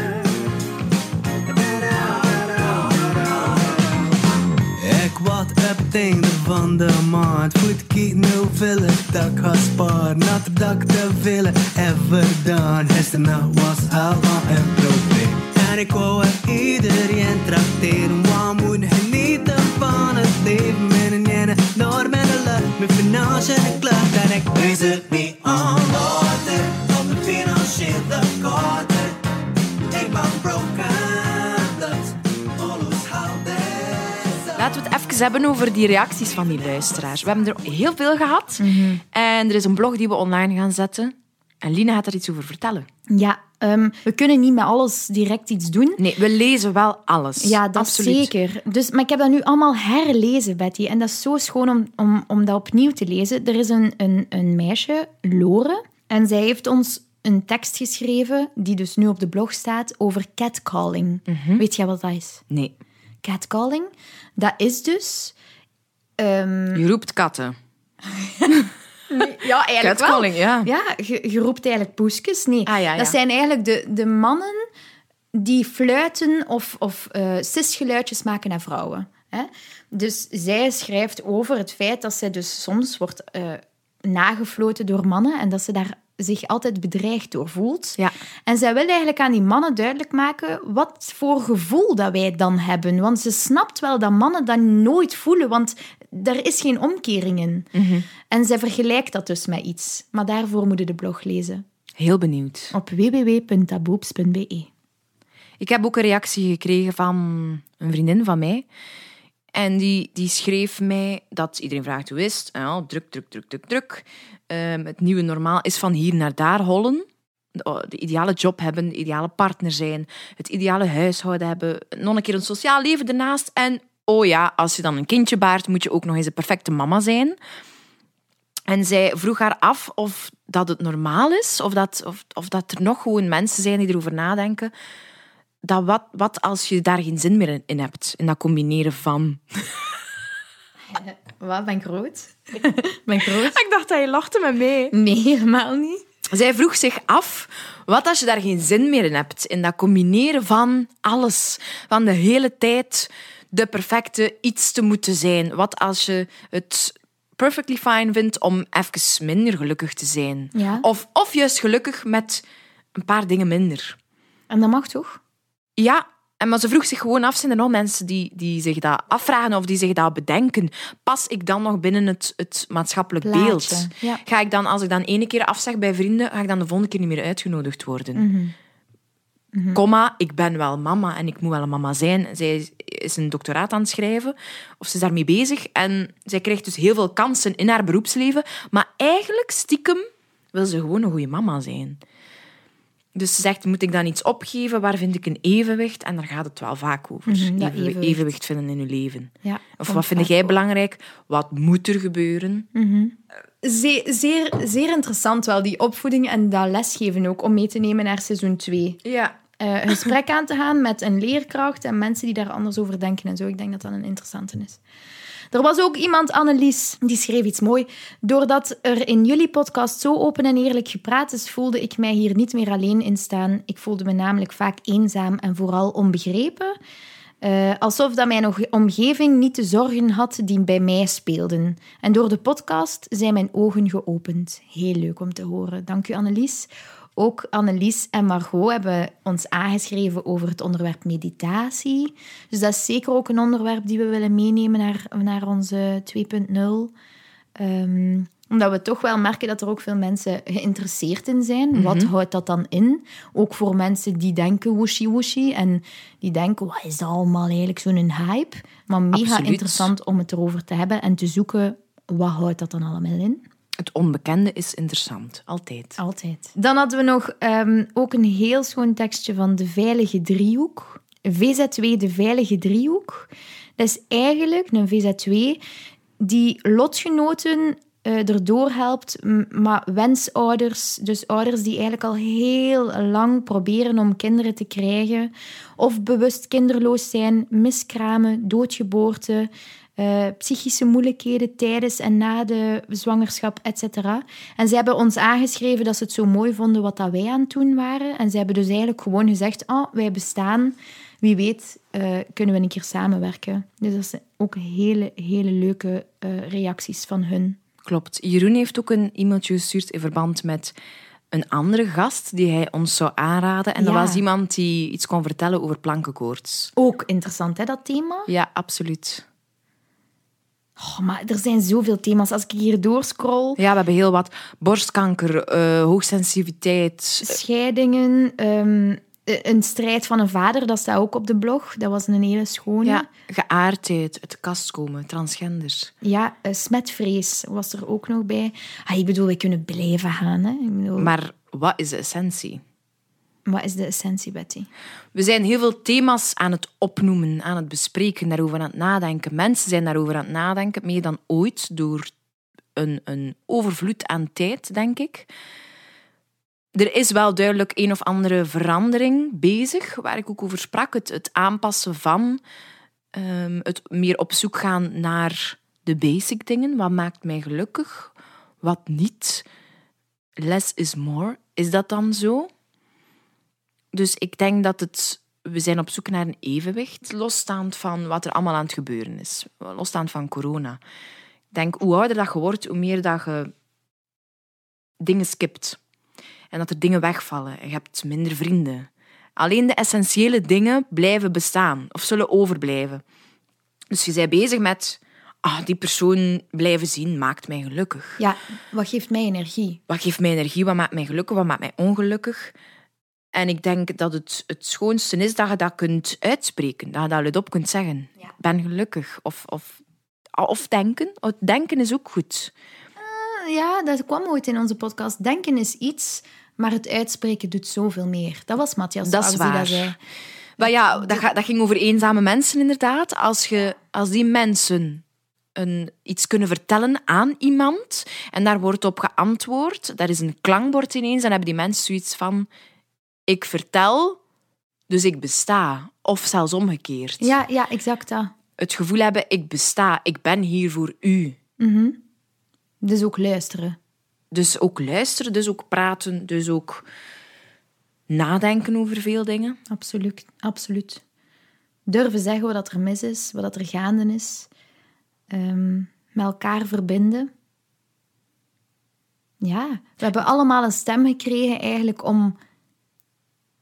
Ik wat op het einde van de maand Goed kijken hoeveel dat ik ga sparen Not dat ik te veel ever done Gisteren was al aan een probleem En ik wou er iedereen trakteren Want moet genieten van het leven Met een ene door met de lucht Mijn financiën en klacht En ik wees het niet aan later Op mijn financiële kaarten het even hebben over die reacties van die luisteraars. We hebben er heel veel gehad. Mhm. En er is een blog die we online gaan zetten. En Lina gaat er iets over vertellen. Ja, ehm, we kunnen niet met alles direct iets doen. Nee, we lezen wel alles. Ja, dat Absoluut. zeker. Dus, maar ik heb dat nu allemaal herlezen, Betty. En dat is zo schoon om, om, om dat opnieuw te lezen. Er is een, een, een meisje, Lore, en zij heeft ons een tekst geschreven, die dus nu op de blog staat, over catcalling. Mhm. Weet jij wat dat is? Nee. Catcalling, dat is dus... ehm, Je roept katten. ja, eigenlijk Catcalling, ja. Ja, je, je roept eigenlijk poesjes. Nee, Ah, ja, ja. dat zijn eigenlijk de, de mannen die fluiten of, of eh sisgeluidjes maken naar vrouwen. Hè? Dus zij schrijft over het feit dat zij dus soms wordt eh, nagefloten door mannen en dat ze daar zich altijd bedreigd door voelt. Ja. En zij wil eigenlijk aan die mannen duidelijk maken wat voor gevoel dat wij dan hebben. Want ze snapt wel dat mannen dat nooit voelen, want er is geen omkering in. En zij vergelijkt dat dus met iets. Maar daarvoor moet je de blog lezen. Heel benieuwd. Op www.taboeps.be. Ik heb ook een reactie gekregen van een vriendin van mij. En die, die schreef mij dat iedereen vraagt hoe is ja, druk, druk, druk, druk, druk. Ehm, het nieuwe normaal is van hier naar daar hollen. De, de ideale job hebben, de ideale partner zijn, het ideale huishouden hebben, nog een keer een sociaal leven ernaast. En oh ja, als je dan een kindje baart, moet je ook nog eens een perfecte mama zijn. En zij vroeg haar af of dat het normaal is, of dat, of, of dat er nog gewoon mensen zijn die erover nadenken. Dat wat, wat als je daar geen zin meer in- hebt, in dat combineren van. Wat, ben ik groot? ben ik groot? Ik dacht dat je lachte met mij. Nee, helemaal niet. Zij vroeg zich af, wat als je daar geen zin meer in hebt, in dat combineren van alles, van de hele tijd de perfecte iets te moeten zijn. Wat als je het perfectly fine vindt om even minder gelukkig te zijn? Ja. Of, of juist gelukkig met een paar dingen minder. En dat mag toch? Ja, En maar ze vroeg zich gewoon af, zijn er nog mensen die, die zich dat afvragen of die zich dat bedenken? Pas ik dan nog binnen het, het maatschappelijk Plaatje, beeld? ja. Ga ik dan, als ik dan ene keer afzeg bij vrienden, ga ik dan de volgende keer niet meer uitgenodigd worden? Mhm. Komma, ik ben wel mama en ik moet wel een mama zijn. Zij is een doctoraat aan het schrijven, of ze is daarmee bezig. En zij krijgt dus heel veel kansen in haar beroepsleven. Maar eigenlijk, stiekem, wil ze gewoon een goede mama zijn. Dus ze zegt, moet ik dan iets opgeven? Waar vind ik een evenwicht? En daar gaat het wel vaak over. Mhm, dat Evenwi- evenwicht. evenwicht vinden in je leven. Ja, Of wat vind jij belangrijk? Wat moet er gebeuren? Zeer, zeer, zeer interessant wel, die opvoeding en dat lesgeven ook, om mee te nemen naar seizoen 2. Ja. Eh, een gesprek aan te gaan met een leerkracht en mensen die daar anders over denken en zo. Ik denk dat dat een interessante is. Er was ook iemand, Annelies, die schreef iets mooi. Doordat er in jullie podcast zo open en eerlijk gepraat is, voelde ik mij hier niet meer alleen in staan. Ik voelde me namelijk vaak eenzaam en vooral onbegrepen. Eh, alsof dat mijn omgeving niet de zorgen had die bij mij speelden. En door de podcast zijn mijn ogen geopend. Heel leuk om te horen. Dank u, Annelies. Ook Annelies en Margot hebben ons aangeschreven over het onderwerp meditatie. Dus dat is zeker ook een onderwerp die we willen meenemen naar, naar onze 2.0. Ehm, omdat we toch wel merken dat er ook veel mensen geïnteresseerd in zijn. Wat houdt dat dan in? Ook voor mensen die denken woeshi-woeshi en die denken, wat is dat allemaal eigenlijk zo'n hype? Maar mega Absoluut. interessant om het erover te hebben en te zoeken, wat houdt dat dan allemaal in? Het onbekende is interessant, altijd. Altijd. Dan hadden we nog ehm, ook een heel schoon tekstje van de Veilige Driehoek. VZ2, de Veilige Driehoek. Dat is eigenlijk een VZ2 die lotgenoten eh, erdoor helpt, maar wensouders, dus ouders die eigenlijk al heel lang proberen om kinderen te krijgen, of bewust kinderloos zijn, miskramen, doodgeboorte, eh, psychische moeilijkheden tijdens en na de zwangerschap, etc. En ze hebben ons aangeschreven dat ze het zo mooi vonden wat dat wij aan het doen waren. En ze hebben dus eigenlijk gewoon gezegd, oh, wij bestaan. Wie weet eh, kunnen we een keer samenwerken. Dus dat zijn ook hele, hele leuke eh, reacties van hun. Klopt. Jeroen heeft ook een e-mailtje gestuurd in verband met een andere gast die hij ons zou aanraden. En dat was iemand die iets kon vertellen over plankenkoorts. Ook interessant, hè, dat thema? Ja, absoluut. Oh, maar er zijn zoveel thema's. Als ik hier doorscroll, Ja, we hebben heel wat. Borstkanker, eh, hoogsensitiviteit. scheidingen, ehm, eh, een strijd van een vader, dat staat ook op de blog. Dat was een hele schone. Ja, geaardheid, de kast komen, transgender. Ja, eh, smetvrees was er ook nog bij. Ah, ik bedoel, we kunnen blijven gaan. Hè? Ik bedoel, Maar wat is de essentie? Wat is de essentie, Betty? We zijn heel veel thema's aan het opnoemen, aan het bespreken, daarover aan het nadenken. Mensen zijn daarover aan het nadenken, meer dan ooit, door een, een overvloed aan tijd, denk ik. Er is wel duidelijk een of andere verandering bezig, waar ik ook over sprak. Het, het aanpassen van, ehm, het meer op zoek gaan naar de basic dingen. Wat maakt mij gelukkig? Wat niet? Less is more. Is dat dan zo? Dus ik denk dat het, we zijn op zoek naar een evenwicht, losstaand van wat er allemaal aan het gebeuren is. Losstaand van corona. Ik denk, hoe ouder dat je wordt, hoe meer dat je dingen skipt. En dat er dingen wegvallen. En je hebt minder vrienden. Alleen de essentiële dingen blijven bestaan of zullen overblijven. Dus je bent bezig met, ah, die persoon blijven zien maakt mij gelukkig. Ja, wat geeft mij energie? Wat geeft mij energie? Wat maakt mij gelukkig? Wat maakt mij ongelukkig? En ik denk dat het het schoonste is dat je dat kunt uitspreken. Dat je dat luidop kunt zeggen. Ja. Ik ben gelukkig. Of, of, of denken. Denken is ook goed. Ah, Ja, dat kwam ooit in onze podcast. Denken is iets, maar het uitspreken doet zoveel meer. Dat was Matthias Dat is die dat zei. Maar ja, dat, ging over eenzame mensen inderdaad. Als, je, als die mensen een, iets kunnen vertellen aan iemand en daar wordt op geantwoord, daar is een klankbord ineens, dan hebben die mensen zoiets van... Ik vertel, dus ik besta. Of zelfs omgekeerd. Ja, ja, exact dat. Het gevoel hebben, ik besta, ik ben hier voor u. Dus ook luisteren. Dus ook luisteren, dus ook praten, dus ook nadenken over veel dingen. Absoluut, absoluut. Durven zeggen wat er mis is, wat er gaande is. Ehm, met elkaar verbinden. Ja, we hebben allemaal een stem gekregen eigenlijk om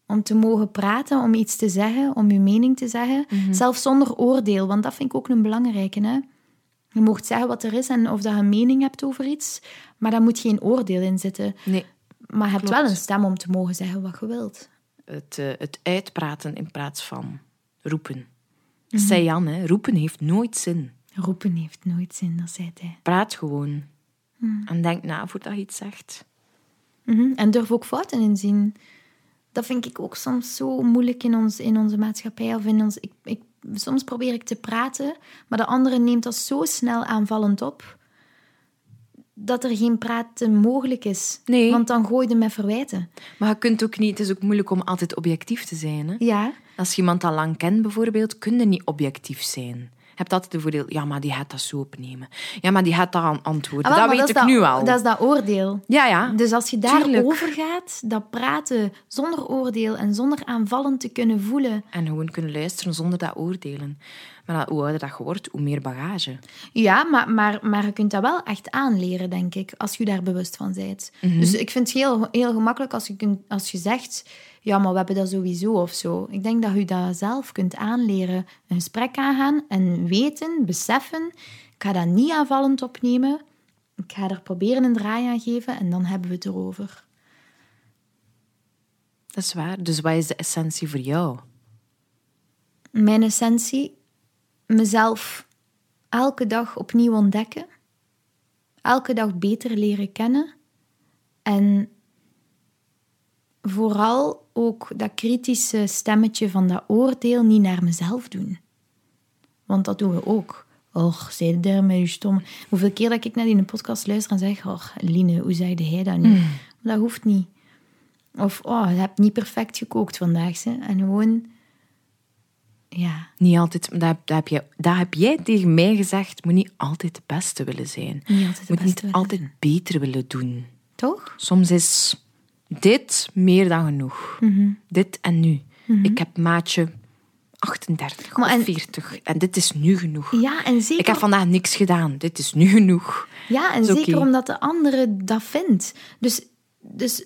Om te mogen praten, om iets te zeggen, om je mening te zeggen. Zelfs zonder oordeel, want dat vind ik ook een belangrijke. Hè? Je mag zeggen wat er is en of dat je een mening hebt over iets, maar daar moet geen oordeel in zitten. Nee, Maar je hebt Klopt. wel een stem om te mogen zeggen wat je wilt. het, eh, het uitpraten in plaats van roepen. Zei Jan, hè, roepen heeft nooit zin. Roepen heeft nooit zin, dat zei hij. Praat gewoon. En denk na voordat je iets zegt. Mhm. En durf ook fouten inzien. Dat vind ik ook soms zo moeilijk in, ons, in onze maatschappij. Of in ons, ik, ik, soms probeer ik te praten, maar de andere neemt dat zo snel aanvallend op dat er geen praten mogelijk is. Nee. Want dan gooi je met verwijten. Maar je kunt ook niet, het is ook moeilijk om altijd objectief te zijn. Hè? Ja, Als je iemand al lang kent, bijvoorbeeld, kun je niet objectief zijn. Je hebt altijd de voordeel, ja, maar die gaat dat zo opnemen. Ja, maar die gaat dat aan antwoorden. Ah, wel, dat weet ik nu al. Dat is dat oordeel. Ja, ja. Dus als je daarover gaat, dat praten zonder oordeel en zonder aanvallend te kunnen voelen. En gewoon kunnen luisteren zonder dat oordelen. Maar hoe ouder dat je wordt, hoe meer bagage. Ja, maar, maar, maar je kunt dat wel echt aanleren, denk ik, als je daar bewust van bent. Dus ik vind het heel, heel gemakkelijk als je, kunt, als je zegt, ja, maar we hebben dat sowieso of zo. Ik denk dat je dat zelf kunt aanleren. Een gesprek aangaan en weten, beseffen, ik ga dat niet aanvallend opnemen. Ik ga er proberen een draai aan geven en dan hebben we het erover. Dat is waar. Dus wat is de essentie voor jou? Mijn essentie, mezelf elke dag opnieuw ontdekken, elke dag beter leren kennen en vooral ook dat kritische stemmetje van dat oordeel niet naar mezelf doen. Want dat doen we ook. Och, je daar met je stomme... Hoeveel keer dat ik naar die podcast luister en zeg... Och, Line, hoe zei hij dat nu? Maar dat hoeft niet. Of, oh, je hebt niet perfect gekookt vandaag. Hè? En gewoon... Ja, Niet altijd, heb- dat, heb je, dat heb jij tegen mij gezegd. Moet niet altijd de beste willen zijn. Niet altijd moet niet willen altijd beter willen doen. toch? Soms is dit meer dan genoeg. Mhm. Dit en nu. Ik heb maatje 38 Maar of en- 40 en dit is nu genoeg. Ja, en zeker, Ik heb vandaag niks gedaan. Dit is nu genoeg. ja, en zeker omdat de andere dat vindt. Dus, dus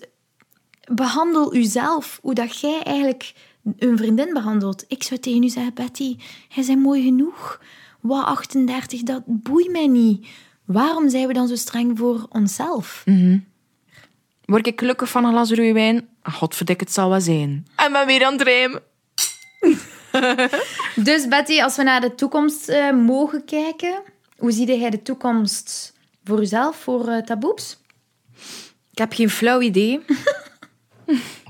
behandel uzelf hoe dat jij eigenlijk een vriendin behandelt. Ik zou tegen u zeggen, Betty, jij bent mooi genoeg. Wat 38, dat boeit mij niet. Waarom zijn we dan zo streng voor onszelf? Word ik gelukkig van een glas rode wijn? Ah, Godverdik, het zal wel zijn. En ben weer aan het rijmen. Dus Betty, als we naar de toekomst eh, mogen kijken, hoe zie jij de toekomst voor jezelf, voor uh, Taboeps? Ik heb geen flauw idee.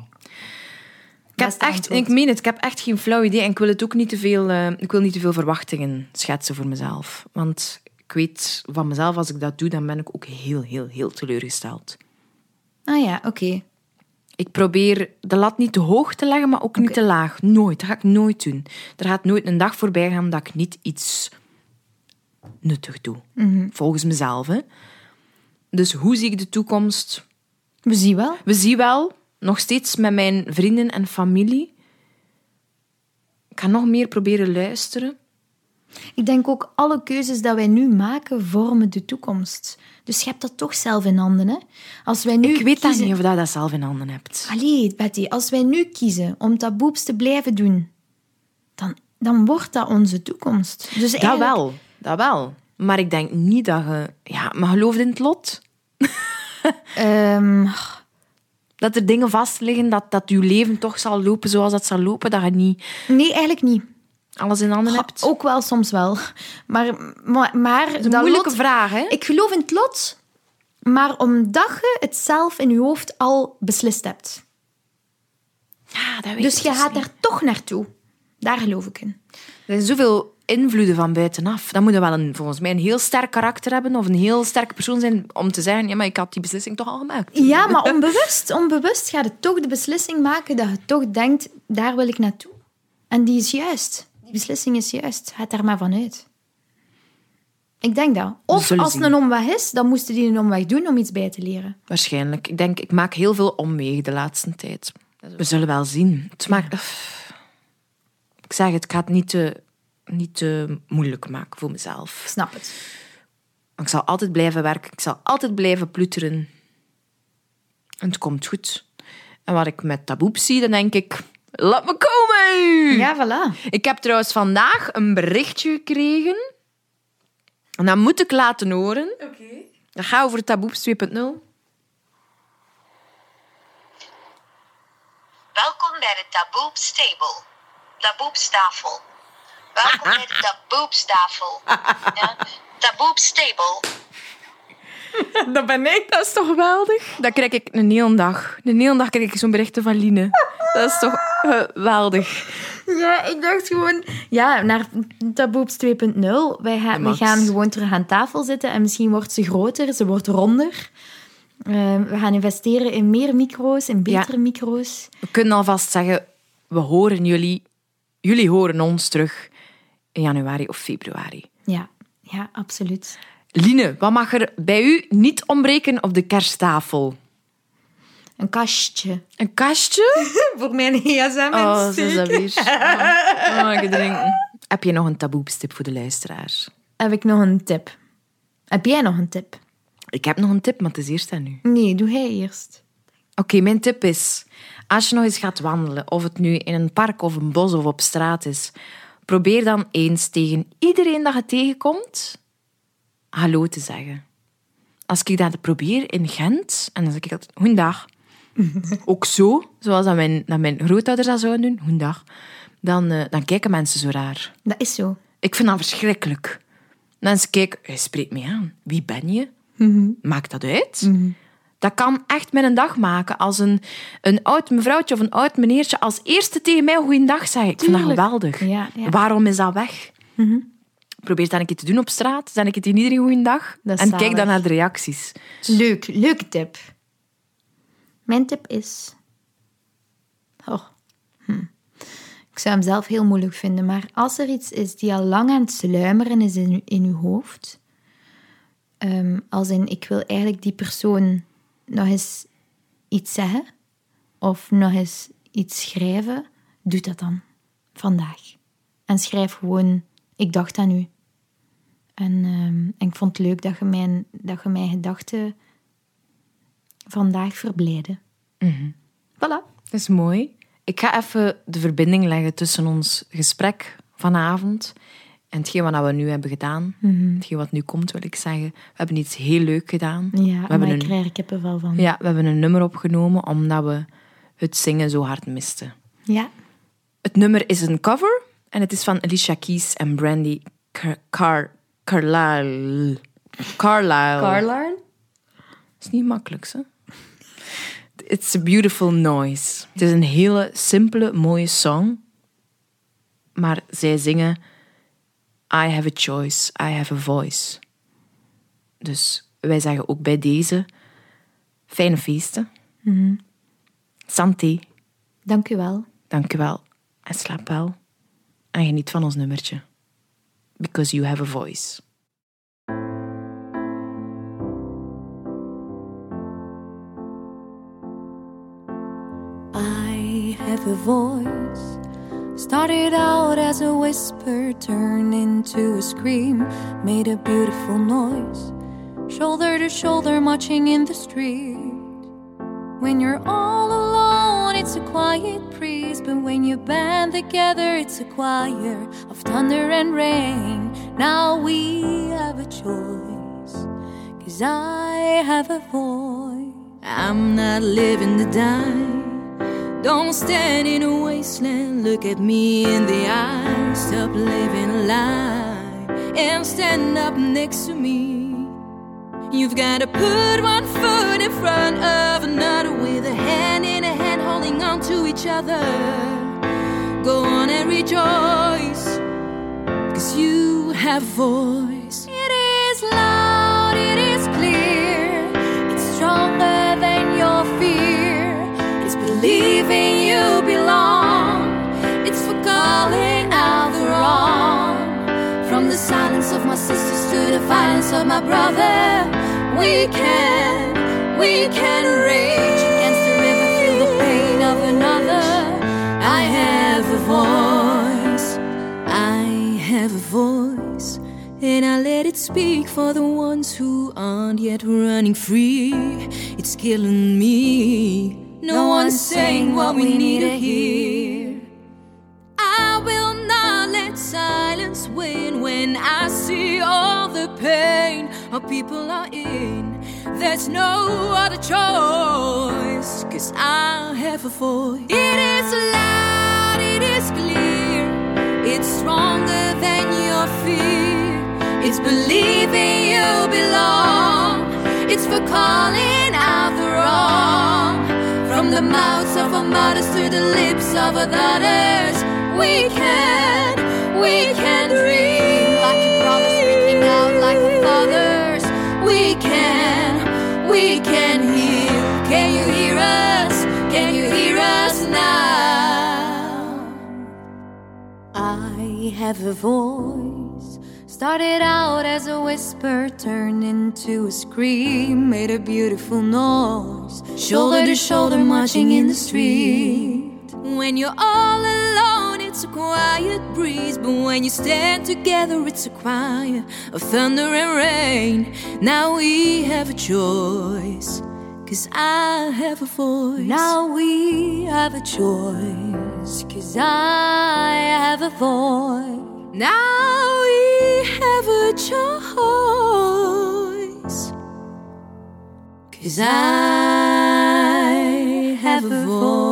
ik, heb echt, antwoord. ik meen het, ik heb echt geen flauw idee. En ik wil, het ook niet te veel, eh, ik wil niet te veel verwachtingen schetsen voor mezelf. Want ik weet van mezelf, als ik dat doe, dan ben ik ook heel, heel, heel teleurgesteld. Ah ja, oké. Ik probeer de lat niet te hoog te leggen, maar ook niet te laag. Nooit. Dat ga ik nooit doen. Er gaat nooit een dag voorbij gaan dat ik niet iets nuttig doe. Volgens mezelf. Hè. Dus hoe zie ik de toekomst? We zien wel. We zien wel, nog steeds met mijn vrienden en familie. Ik ga nog meer proberen luisteren. Ik denk ook alle keuzes dat wij nu maken vormen de toekomst. Dus je hebt dat toch zelf in handen, hè? Als wij nu Ik weet dat niet of dat, dat zelf in handen hebt. Allee, Betty, als wij nu kiezen om taboeps te blijven doen, dan, dan wordt dat onze toekomst. Dus Dat wel, dat wel. Maar ik denk niet dat je... Ja, maar geloof in het lot? Ehm, Dat er dingen vastliggen, dat, dat je leven toch zal lopen zoals dat zal lopen. Dat je niet nee, eigenlijk niet. alles in handen hebt. Ook wel, soms wel. Maar, maar, maar dat is een moeilijke vraag, hè? Ik geloof in het lot, maar omdat je het zelf in je hoofd al beslist hebt. Ja, dat weet Dus je gaat niet. daar toch naartoe. Daar geloof ik in. Er zijn zoveel invloeden van buitenaf. Dan moet je wel een, volgens mij een heel sterk karakter hebben of een heel sterke persoon zijn om te zeggen, ja, maar ik had die beslissing toch al gemaakt. Ja, maar onbewust, onbewust gaat het toch de beslissing maken dat je toch denkt, daar wil ik naartoe. En die is juist. Die beslissing is juist. Ga daar maar vanuit. Ik denk dat. Of als het een omweg is, dan moesten die een omweg doen om iets bij te leren. Waarschijnlijk. Ik denk, ik maak heel veel omwegen de laatste tijd. We zullen wel zien. Het maakt... Ik zeg het, ik ga het niet te, niet te moeilijk maken voor mezelf. Ik snap het. Ik zal altijd blijven werken. Ik zal altijd blijven ploeteren. En het komt goed. En wat ik met taboep zie, dan denk ik, laat me komen! Ja, voilà. Ik heb trouwens vandaag een berichtje gekregen. En dat moet ik laten horen. Oké. Dat gaat over Taboeps 2.0. Welkom bij de Taboeps Table. Taboeps tafel. Welkom bij de Taboeps tafel. Ja, Table. Dat ben ik. Dat is toch geweldig? Dat krijg ik een hele dag. Een hele dag krijg ik zo'n berichten van Line. Dat is toch geweldig. Ja, ik dacht gewoon... Ja, naar Taboeps 2.0. Wij gaan, we gaan gewoon terug aan tafel zitten en misschien wordt ze groter, ze wordt ronder. Eh, we gaan investeren in meer micro's, in betere micro's. We kunnen alvast zeggen, we horen jullie. Jullie horen ons terug in januari of februari. Ja, ja, absoluut. Line, wat mag er bij u niet ontbreken op de kersttafel? Een kastje. Een kastje? Voor mijn gsm Oh, is dat weer. Oh, oh, ik drinken. Heb je nog een taboepstip voor de luisteraars? Heb ik nog een tip? Heb jij nog een tip? Ik heb nog een tip, maar het is eerst aan u. Nee, doe hij eerst. Oké, mijn tip is: als je nog eens gaat wandelen, of het nu in een park of een bos of op straat is, probeer dan eens tegen iedereen dat je tegenkomt hallo te zeggen. Als ik dat probeer in Gent, en dan zeg ik dat, goedendag. Ook zo, zoals dat mijn, dat mijn grootouders dat zouden doen, goedendag. Dan, eh, dan kijken mensen zo raar. Dat is zo. Ik vind dat verschrikkelijk. Mensen kijken, hij spreekt mij aan. Wie ben je? Maakt dat uit? Dat kan echt mijn dag maken als een, een oud mevrouwtje of een oud meneertje als eerste tegen mij goeiedag zegt. Ik vind dat geweldig. Ja, ja. Waarom is dat weg? Probeer dat een keer te doen op straat. Dan ik het in iedereen goeiedag. En kijk dan naar de reacties. Leuk, leuke tip. Mijn tip is... Oh. hm. Ik zou hem zelf heel moeilijk vinden, maar als er iets is die al lang aan het sluimeren is in, in uw hoofd, ehm, als in ik wil eigenlijk die persoon nog eens iets zeggen of nog eens iets schrijven, doe dat dan. Vandaag. En schrijf gewoon, ik dacht aan u. En, ehm, en ik vond het leuk dat je mijn, dat je mijn gedachten vandaag verblijden. Voilà. Dat is mooi. Ik ga even de verbinding leggen tussen ons gesprek vanavond en hetgeen wat we nu hebben gedaan. Hetgeen wat nu komt, wil ik zeggen. We hebben iets heel leuk gedaan. Ja, we, maar hebben ik een, krijg er kippenvel van. ja, we hebben een nummer opgenomen omdat we het zingen zo hard misten. Ja. Het nummer is een cover en het is van Alicia Keys en Brandy Car Car Carlyle. Carlyle. Carline? is niet makkelijk, hè? It's a beautiful noise. Het is een hele simpele, mooie song. Maar zij zingen I have a choice, I have a voice. Dus wij zeggen ook bij deze fijne feesten. Santé, Dank u wel. dank u wel. En slaap wel. En geniet van ons nummertje. Because you have a voice. I have a voice. Started out as a whisper, turned into a scream, made a beautiful noise. Shoulder to shoulder, marching in the street. When you're all alone, it's a quiet breeze, but when you band together, it's a choir of thunder and rain. Now we have a choice, cause I have a voice. I'm not living to die. Don't stand in a wasteland, look at me in the eye. Stop living a lie and stand up next to me. You've gotta put one foot in front of another with a hand in a hand holding on to each other. Go on and rejoice, cause you have voice. The of my sisters to the violence of my brother, we can, we can rage against the river, feel the pain of another. I have a voice, I have a voice, and I let it speak for the ones who aren't yet running free. It's killing me, No one's saying what we need to hear. Silence win when I see all the pain our people are in. There's no other choice, cause I have a voice. It is loud, it is clear, it's stronger than your fear. It's believing you belong, it's for calling out the wrong. From the mouths of our mothers to the lips of our daughters, we can, we can dream like out like the fathers. We can, we can heal. Can you hear us? Can you hear us now? I have a voice. Started out as a whisper, turned into a scream, made a beautiful noise. Shoulder to shoulder, marching in the street. When you're all alone, it's a quiet breeze. But when you stand together, it's a choir of thunder and rain. Now we have a choice. Cause I have a voice. Now we have a choice. Cause I have a voice. Now we have a choice. Cause I have a voice.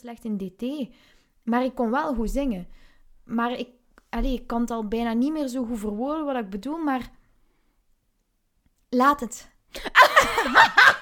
Slecht in DT. Maar ik kon wel goed zingen. Maar ik, allee, ik kan het al bijna niet meer zo goed verwoorden wat ik bedoel, maar laat het.